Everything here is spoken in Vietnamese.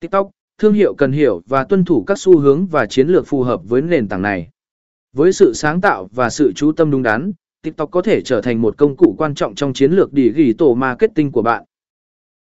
TikTok, thương hiệu cần hiểu và tuân thủ các xu hướng và chiến lược phù hợp với nền tảng này. Với sự sáng tạo và sự chú tâm đúng đắn, TikTok có thể trở thành một công cụ quan trọng trong chiến lược digital marketing của bạn.